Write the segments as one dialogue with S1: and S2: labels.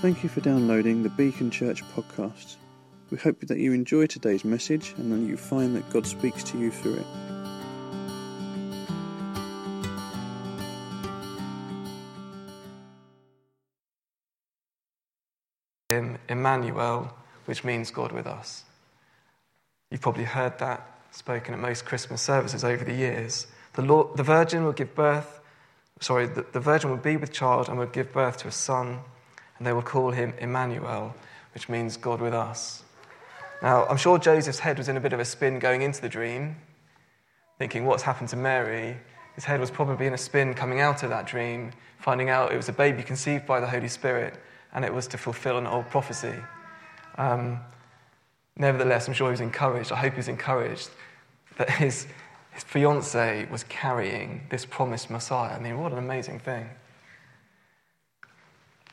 S1: Thank you for downloading the Beacon Church podcast. We hope that you enjoy today's message and that you find that God speaks to you through it.
S2: him Emmanuel, which means God with us. You've probably heard that spoken at most Christmas services over the years. The, Lord, the virgin will give birth, sorry, the, the virgin will be with child and will give birth to a son, and they will call him Emmanuel, which means God with us. Now, I'm sure Joseph's head was in a bit of a spin going into the dream, thinking, what's happened to Mary? His head was probably in a spin coming out of that dream, finding out it was a baby conceived by the Holy Spirit and it was to fulfill an old prophecy. Um, nevertheless, I'm sure he was encouraged. I hope he was encouraged that his, his fiancee was carrying this promised Messiah. I mean, what an amazing thing.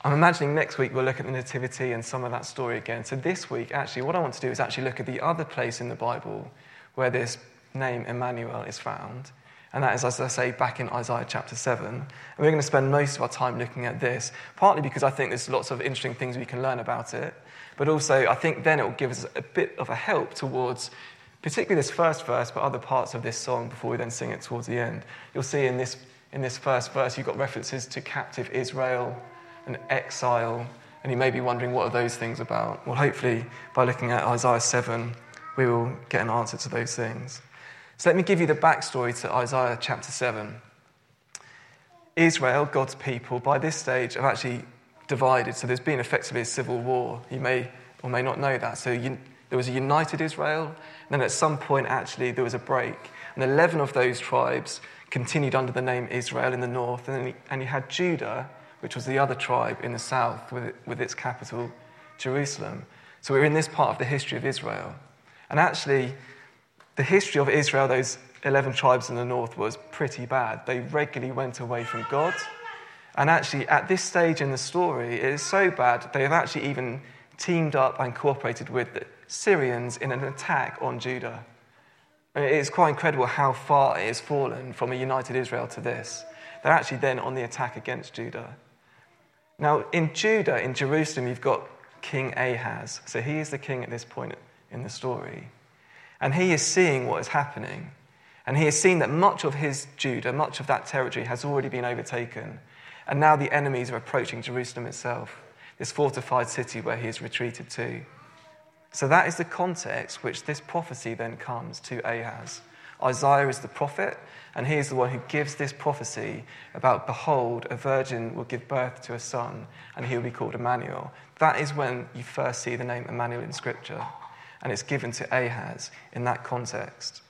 S2: I'm imagining next week we'll look at the Nativity and some of that story again. So, this week, actually, what I want to do is actually look at the other place in the Bible where this name Emmanuel is found. And that is, as I say, back in Isaiah chapter 7. And we're going to spend most of our time looking at this, partly because I think there's lots of interesting things we can learn about it, but also I think then it will give us a bit of a help towards, particularly this first verse, but other parts of this song before we then sing it towards the end. You'll see in this, in this first verse, you've got references to captive Israel and exile, and you may be wondering what are those things about. Well, hopefully, by looking at Isaiah 7, we will get an answer to those things. So let me give you the backstory to Isaiah chapter 7. Israel, God's people, by this stage have actually divided. So there's been effectively a civil war. You may or may not know that. So you, there was a united Israel, and then at some point, actually, there was a break. And 11 of those tribes continued under the name Israel in the north, and, then, and you had Judah, which was the other tribe in the south, with, with its capital, Jerusalem. So we're in this part of the history of Israel. And actually, the history of Israel, those 11 tribes in the north, was pretty bad. They regularly went away from God. And actually, at this stage in the story, it is so bad, they have actually even teamed up and cooperated with the Syrians in an attack on Judah. And it is quite incredible how far it has fallen from a united Israel to this. They're actually then on the attack against Judah. Now, in Judah, in Jerusalem, you've got King Ahaz. So he is the king at this point in the story. And he is seeing what is happening. And he has seen that much of his Judah, much of that territory, has already been overtaken. And now the enemies are approaching Jerusalem itself, this fortified city where he has retreated to. So that is the context which this prophecy then comes to Ahaz. Isaiah is the prophet, and he is the one who gives this prophecy about, behold, a virgin will give birth to a son, and he will be called Emmanuel. That is when you first see the name Emmanuel in Scripture and it's given to Ahaz in that context.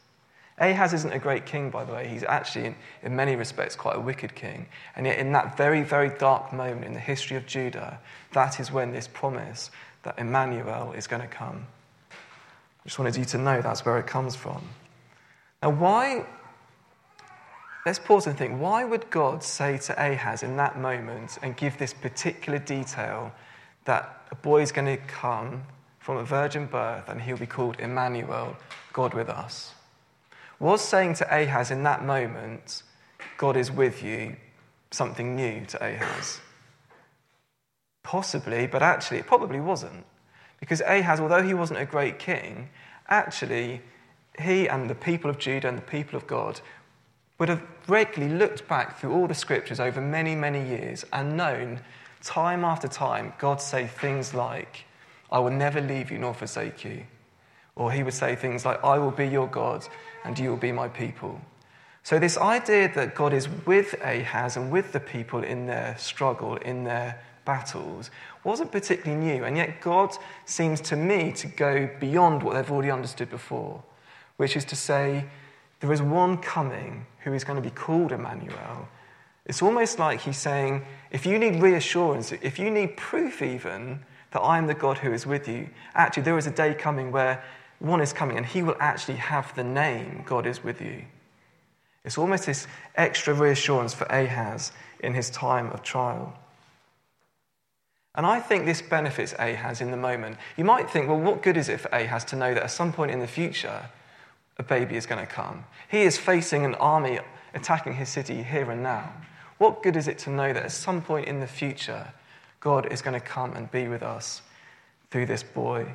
S2: Ahaz isn't a great king, by the way. He's actually, in, in, many respects, quite a wicked king. And yet, in that very, very dark moment in the history of Judah, that is when this promise that Emmanuel is going to come. I just wanted you to know that's where it comes from. Now, why, let's pause and think, why would God say to Ahaz in that moment and give this particular detail that a boy is going to come from a virgin birth, and he'll be called Emmanuel, God with us. Was saying to Ahaz in that moment, God is with you, something new to Ahaz? Possibly, but actually, it probably wasn't. Because Ahaz, although he wasn't a great king, actually, he and the people of Judah and the people of God would have regularly looked back through all the scriptures over many, many years and known time after time God say things like, I will never leave you nor forsake you. Or he would say things like, I will be your God and you will be my people. So, this idea that God is with Ahaz and with the people in their struggle, in their battles, wasn't particularly new. And yet, God seems to me to go beyond what they've already understood before, which is to say, there is one coming who is going to be called Emmanuel. It's almost like he's saying, if you need reassurance, if you need proof even that I am the God who is with you. Actually, there is a day coming where one is coming and he will actually have the name God is with you. It's almost this extra reassurance for Ahaz in his time of trial. And I think this benefits Ahaz in the moment. You might think, well, what good is it for Ahaz to know that at some point in the future, a baby is going to come? He is facing an army attacking his city here and now. What good is it to know that at some point in the future, God is going to come and be with us through this boy?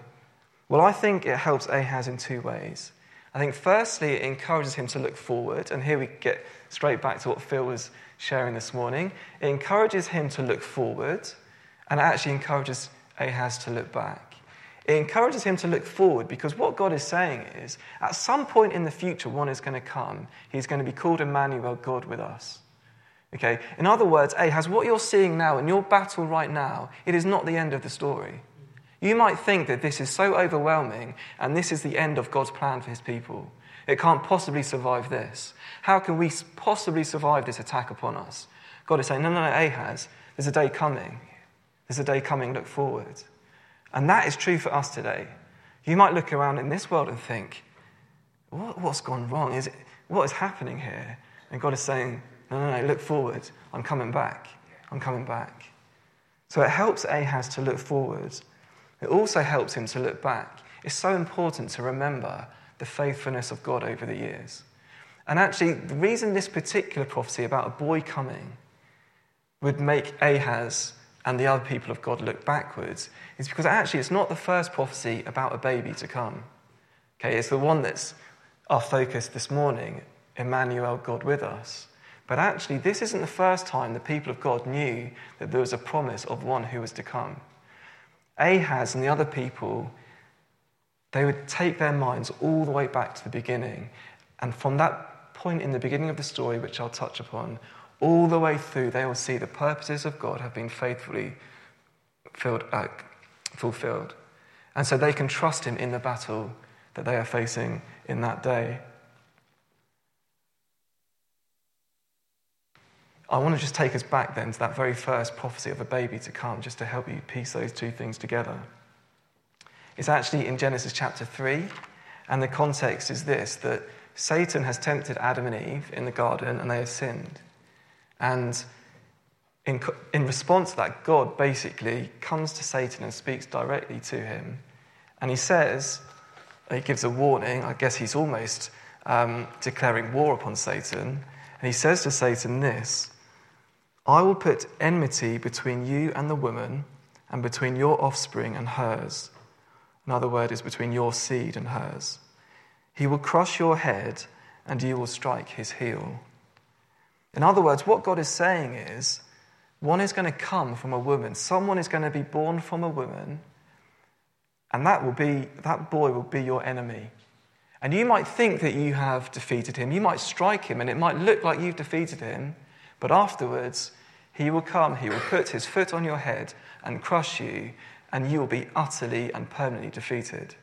S2: Well, I think it helps Ahaz in two ways. I think, firstly, it encourages him to look forward. And here we get straight back to what Phil was sharing this morning. It encourages him to look forward and it actually encourages Ahaz to look back. It encourages him to look forward because what God is saying is at some point in the future, one is going to come. He's going to be called Emmanuel, God with us. Okay? In other words, Ahaz, what you're seeing now in your battle right now, it is not the end of the story. You might think that this is so overwhelming and this is the end of God's plan for his people. It can't possibly survive this. How can we possibly survive this attack upon us? God is saying, No, no, no, Ahaz, there's a day coming. There's a day coming, look forward. And that is true for us today. You might look around in this world and think, what, What's gone wrong? Is it, what is happening here? And God is saying, No, no, no, look forward. I'm coming back. I'm coming back. So it helps Ahaz to look forward it also helps him to look back. It's so important to remember the faithfulness of God over the years. And actually, the reason this particular prophecy about a boy coming would make Ahaz and the other people of God look backwards is because actually it's not the first prophecy about a baby to come. Okay, it's the one that's our focus this morning Emmanuel, God with us. But actually, this isn't the first time the people of God knew that there was a promise of one who was to come. Ahaz and the other people, they would take their minds all the way back to the beginning. And from that point in the beginning of the story, which I'll touch upon, all the way through, they will see the purposes of God have been faithfully filled, uh, fulfilled. And so they can trust Him in the battle that they are facing in that day. I want to just take us back then to that very first prophecy of a baby to come, just to help you piece those two things together. It's actually in Genesis chapter 3, and the context is this that Satan has tempted Adam and Eve in the garden, and they have sinned. And in, in response to that, God basically comes to Satan and speaks directly to him. And he says, he gives a warning, I guess he's almost um, declaring war upon Satan. And he says to Satan this I will put enmity between you and the woman, and between your offspring and hers. Another word is between your seed and hers. He will crush your head, and you will strike his heel. In other words, what God is saying is one is going to come from a woman, someone is going to be born from a woman, and that will be that boy will be your enemy. And you might think that you have defeated him. You might strike him, and it might look like you've defeated him. But afterwards, he will come, he will put his foot on your head and crush you, and you will be utterly and permanently defeated.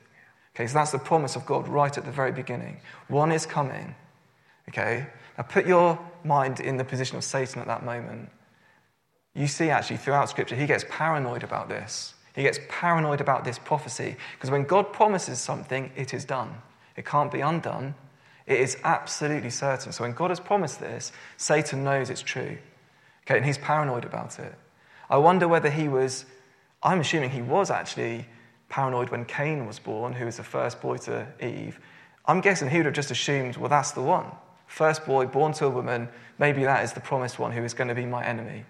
S2: Okay, so that's the promise of God right at the very beginning. One is coming. Okay, now put your mind in the position of Satan at that moment. You see, actually, throughout Scripture, he gets paranoid about this. He gets paranoid about this prophecy because when God promises something, it is done. It can't be undone. It is absolutely certain. So when God has promised this, Satan knows it's true. Okay, and he's paranoid about it. I wonder whether he was, I'm assuming he was actually paranoid when Cain was born, who was the first boy to Eve. I'm guessing he would have just assumed, well, that's the one. First boy born to a woman, maybe that is the promised one who is going to be my enemy.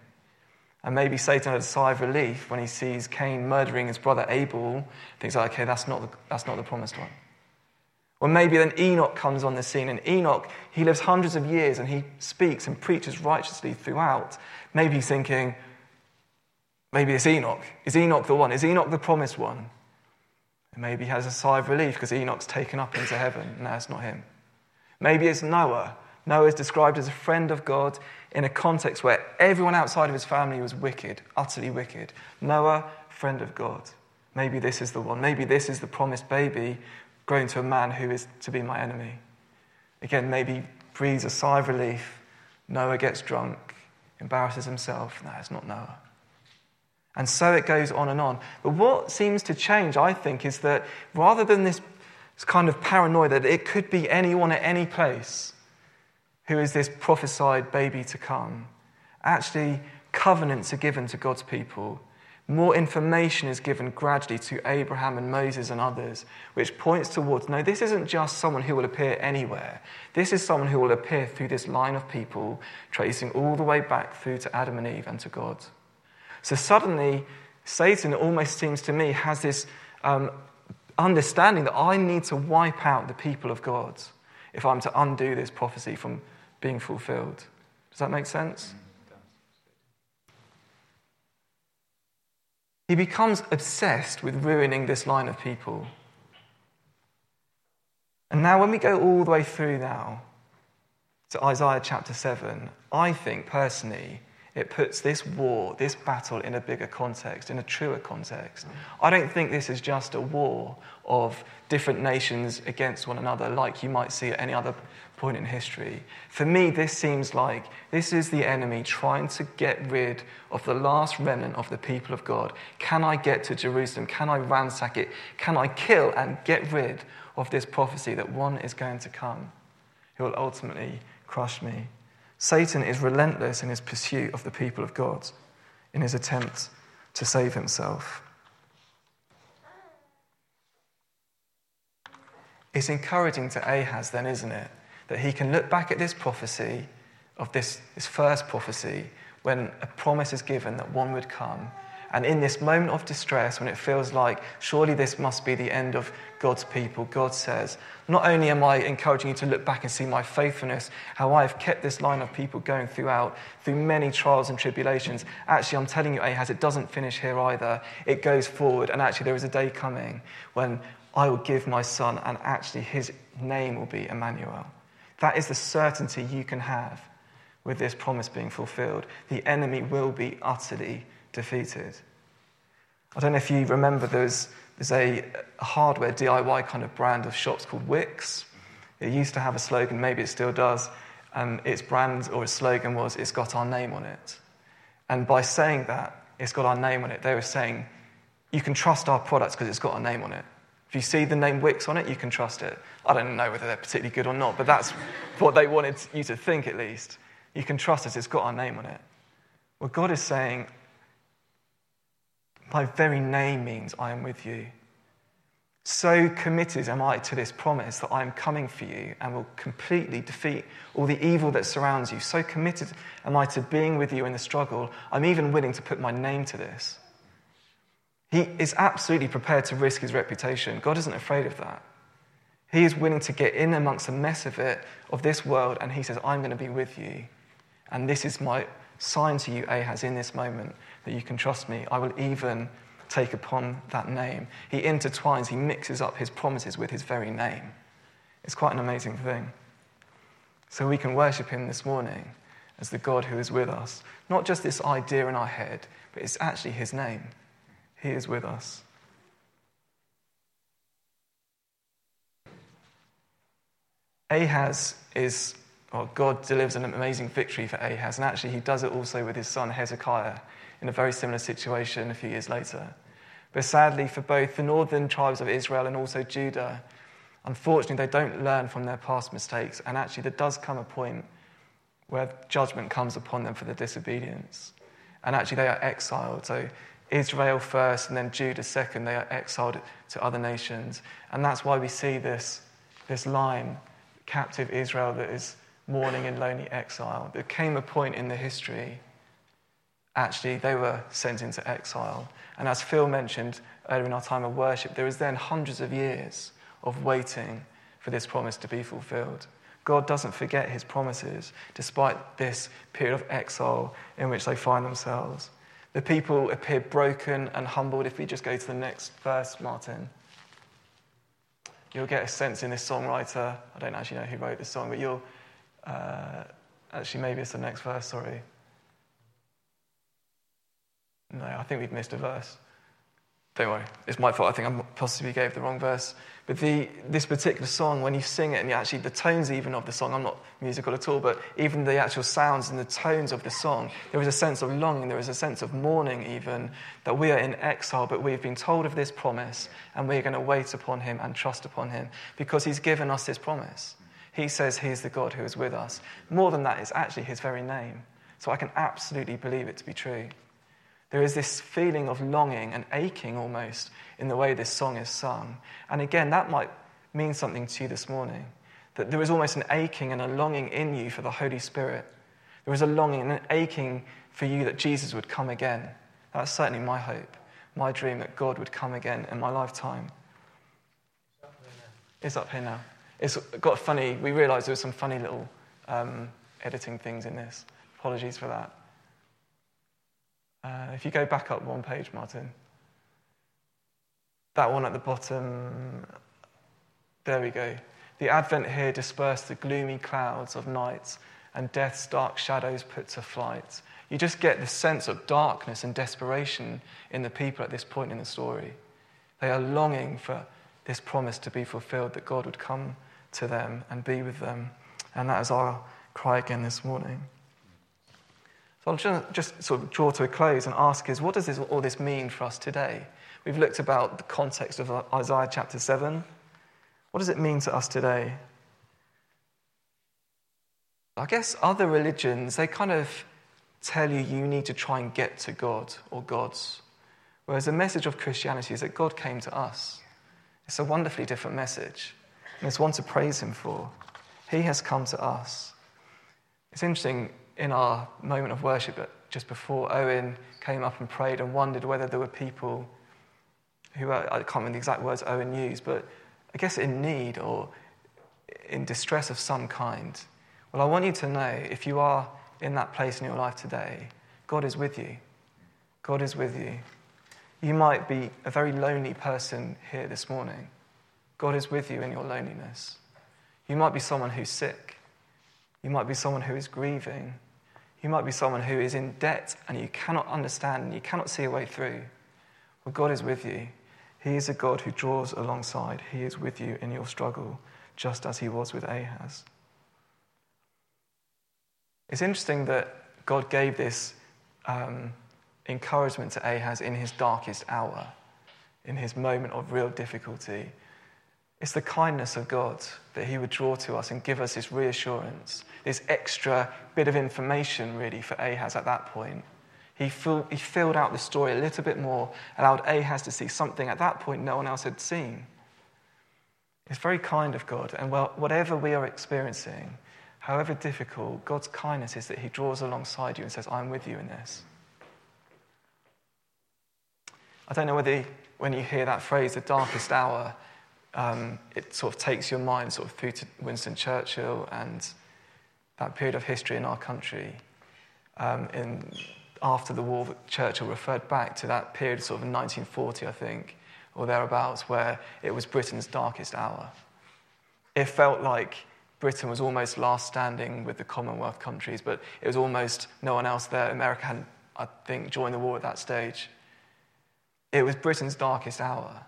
S2: And maybe Satan had a sigh of relief when he sees Cain murdering his brother Abel, thinks, okay, that's not the, that's not the promised one. Or maybe then Enoch comes on the scene, and Enoch, he lives hundreds of years and he speaks and preaches righteously throughout. Maybe he's thinking, maybe it's Enoch. Is Enoch the one? Is Enoch the promised one? And maybe he has a sigh of relief because Enoch's taken up into heaven. No, it's not him. Maybe it's Noah. Noah is described as a friend of God in a context where everyone outside of his family was wicked, utterly wicked. Noah, friend of God. Maybe this is the one. Maybe this is the promised baby grown to a man who is to be my enemy. Again, maybe breathes a sigh of relief. Noah gets drunk, embarrasses himself. No, it's not Noah. And so it goes on and on. But what seems to change, I think, is that rather than this kind of paranoia that it could be anyone at any place who is this prophesied baby to come, actually, covenants are given to God's people more information is given gradually to Abraham and Moses and others, which points towards no, this isn't just someone who will appear anywhere. This is someone who will appear through this line of people, tracing all the way back through to Adam and Eve and to God. So suddenly, Satan almost seems to me has this um, understanding that I need to wipe out the people of God if I'm to undo this prophecy from being fulfilled. Does that make sense? Mm, he becomes obsessed with ruining this line of people. And now, when we go all the way through now to Isaiah chapter 7, I think personally it puts this war, this battle, in a bigger context, in a truer context. I don't think this is just a war of different nations against one another like you might see at any other point in history. For me, this seems like this is the enemy trying to get rid of the last remnant of the people of God. Can I get to Jerusalem? Can I ransack it? Can I kill and get rid of this prophecy that one is going to come who will ultimately crush me? Satan is relentless in his pursuit of the people of God, in his attempt to save himself. It's encouraging to Ahaz, then, isn't it, that he can look back at this prophecy of this, this first prophecy when a promise is given that one would come and in this moment of distress, when it feels like surely this must be the end of God's people, God says, Not only am I encouraging you to look back and see my faithfulness, how I have kept this line of people going throughout, through many trials and tribulations, actually, I'm telling you, Ahaz, it doesn't finish here either. It goes forward, and actually, there is a day coming when I will give my son, and actually, his name will be Emmanuel. That is the certainty you can have with this promise being fulfilled. The enemy will be utterly defeated. I don't know if you remember there's, there's a, hardware DIY kind of brand of shops called Wickes. It used to have a slogan, maybe it still does. Um, its brand or its slogan was, It's got our name on it. And by saying that, it's got our name on it, they were saying, You can trust our products because it's got our name on it. If you see the name Wickes on it, you can trust it. I don't know whether they're particularly good or not, but that's what they wanted you to think at least. You can trust us, it's got our name on it. Well, God is saying, my very name means I am with you. So committed am I to this promise that I am coming for you and will completely defeat all the evil that surrounds you. So committed am I to being with you in the struggle, I'm even willing to put my name to this. He is absolutely prepared to risk his reputation. God isn't afraid of that. He is willing to get in amongst the mess of it, of this world, and he says, I'm going to be with you. And this is my sign to you, Ahaz, in this moment that you can trust me. I will even take upon that name. He intertwines, he mixes up his promises with his very name. It's quite an amazing thing. So we can worship him this morning as the God who is with us. Not just this idea in our head, but it's actually his name. He is with us. Ahaz is well, God delivers an amazing victory for Ahaz, and actually, he does it also with his son Hezekiah in a very similar situation a few years later. But sadly, for both the northern tribes of Israel and also Judah, unfortunately, they don't learn from their past mistakes, and actually, there does come a point where judgment comes upon them for their disobedience. And actually, they are exiled. So, Israel first, and then Judah second, they are exiled to other nations. And that's why we see this, this line captive Israel that is mourning in lonely exile. There came a point in the history, actually, they were sent into exile. And as Phil mentioned earlier in our time of worship, there was then hundreds of years of waiting for this promise to be fulfilled. God doesn't forget his promises, despite this period of exile in which they find themselves. The people appear broken and humbled. If we just go to the next verse, Martin, you'll get a sense in this songwriter. I don't actually know who wrote this song, but you'll uh, actually, maybe it's the next verse, sorry. No, I think we've missed a verse. Don't worry, it's my fault. I think I possibly gave the wrong verse. But the, this particular song, when you sing it, and you actually, the tones even of the song, I'm not musical at all, but even the actual sounds and the tones of the song, there is a sense of longing, there is a sense of mourning, even, that we are in exile, but we've been told of this promise, and we're going to wait upon him and trust upon him because he's given us this promise. He says he is the God who is with us. More than that, it's actually his very name. So I can absolutely believe it to be true. There is this feeling of longing and aching almost in the way this song is sung. And again, that might mean something to you this morning. That there is almost an aching and a longing in you for the Holy Spirit. There is a longing and an aching for you that Jesus would come again. That's certainly my hope, my dream that God would come again in my lifetime. It's up here now. It's got funny, we realised there were some funny little um, editing things in this. Apologies for that. Uh, if you go back up one page, Martin. That one at the bottom. There we go. The Advent here dispersed the gloomy clouds of night and death's dark shadows put to flight. You just get the sense of darkness and desperation in the people at this point in the story. They are longing for this promise to be fulfilled that God would come to them and be with them. And that is our cry again this morning. So I'll just sort of draw to a close and ask is what does this, all this mean for us today? We've looked about the context of Isaiah chapter 7. What does it mean to us today? I guess other religions, they kind of tell you you need to try and get to God or gods. Whereas the message of Christianity is that God came to us. It's a wonderfully different message, it's one to praise Him for. He has come to us. It's interesting, in our moment of worship, just before Owen came up and prayed and wondered whether there were people who, I can't remember the exact words Owen used, but I guess in need or in distress of some kind. Well, I want you to know if you are in that place in your life today, God is with you. God is with you. You might be a very lonely person here this morning. God is with you in your loneliness. You might be someone who's sick. You might be someone who is grieving. You might be someone who is in debt and you cannot understand and you cannot see a way through. Well, God is with you. He is a God who draws alongside. He is with you in your struggle, just as he was with Ahaz. It's interesting that God gave this um, encouragement to Ahaz in his darkest hour, in his moment of real difficulty. It's the kindness of God that he would draw to us and give us this reassurance, this extra bit of information, really, for Ahaz at that point. He, fill, he filled out the story a little bit more, allowed Ahaz to see something at that point no one else had seen. It's very kind of God, and well, whatever we are experiencing, however difficult, God's kindness is that He draws alongside you and says, I'm with you in this. I don't know whether when you hear that phrase, the darkest hour, um, it sort of takes your mind sort of through to Winston Churchill and that period of history in our country. Um, in, after the war, Churchill referred back to that period, sort of in 1940, I think, or thereabouts, where it was Britain's darkest hour. It felt like Britain was almost last standing with the Commonwealth countries, but it was almost no one else there. America hadn't, I think, joined the war at that stage. It was Britain's darkest hour.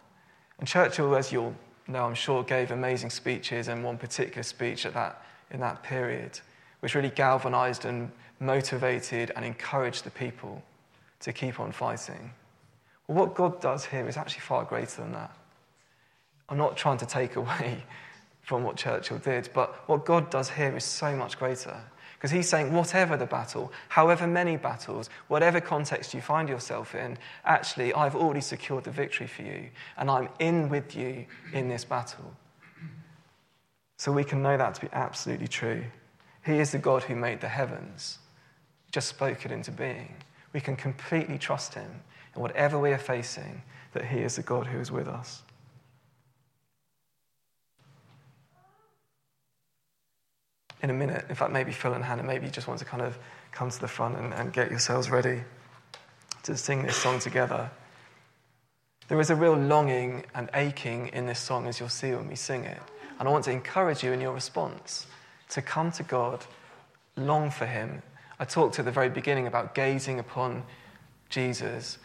S2: And Churchill, as you'll know, I'm sure, gave amazing speeches, and one particular speech at that, in that period, which really galvanized and motivated and encouraged the people to keep on fighting. Well, what God does here is actually far greater than that. I'm not trying to take away from what Churchill did. But what God does here is so much greater. Because he's saying, whatever the battle, however many battles, whatever context you find yourself in, actually, I've already secured the victory for you, and I'm in with you in this battle. So we can know that to be absolutely true. He is the God who made the heavens, he just spoke it into being. We can completely trust him in whatever we are facing, that he is the God who is with us. In a minute. In fact, maybe Phil and Hannah, maybe you just want to kind of come to the front and, and get yourselves ready to sing this song together. There is a real longing and aching in this song, as you'll see when we sing it. And I want to encourage you in your response to come to God, long for Him. I talked at the very beginning about gazing upon Jesus,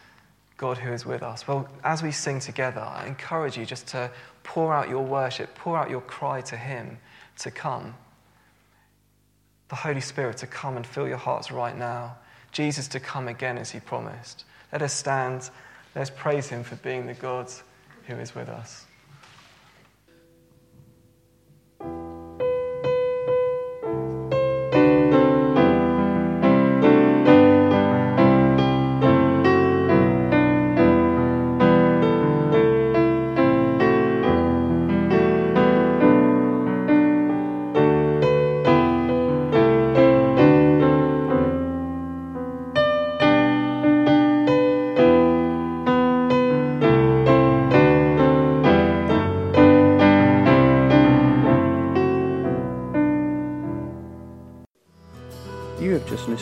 S2: God who is with us. Well, as we sing together, I encourage you just to pour out your worship, pour out your cry to Him to come the Holy Spirit to come and fill your hearts right now. Jesus to come again as he promised. Let us stand. Let's praise him for being the God who is with us.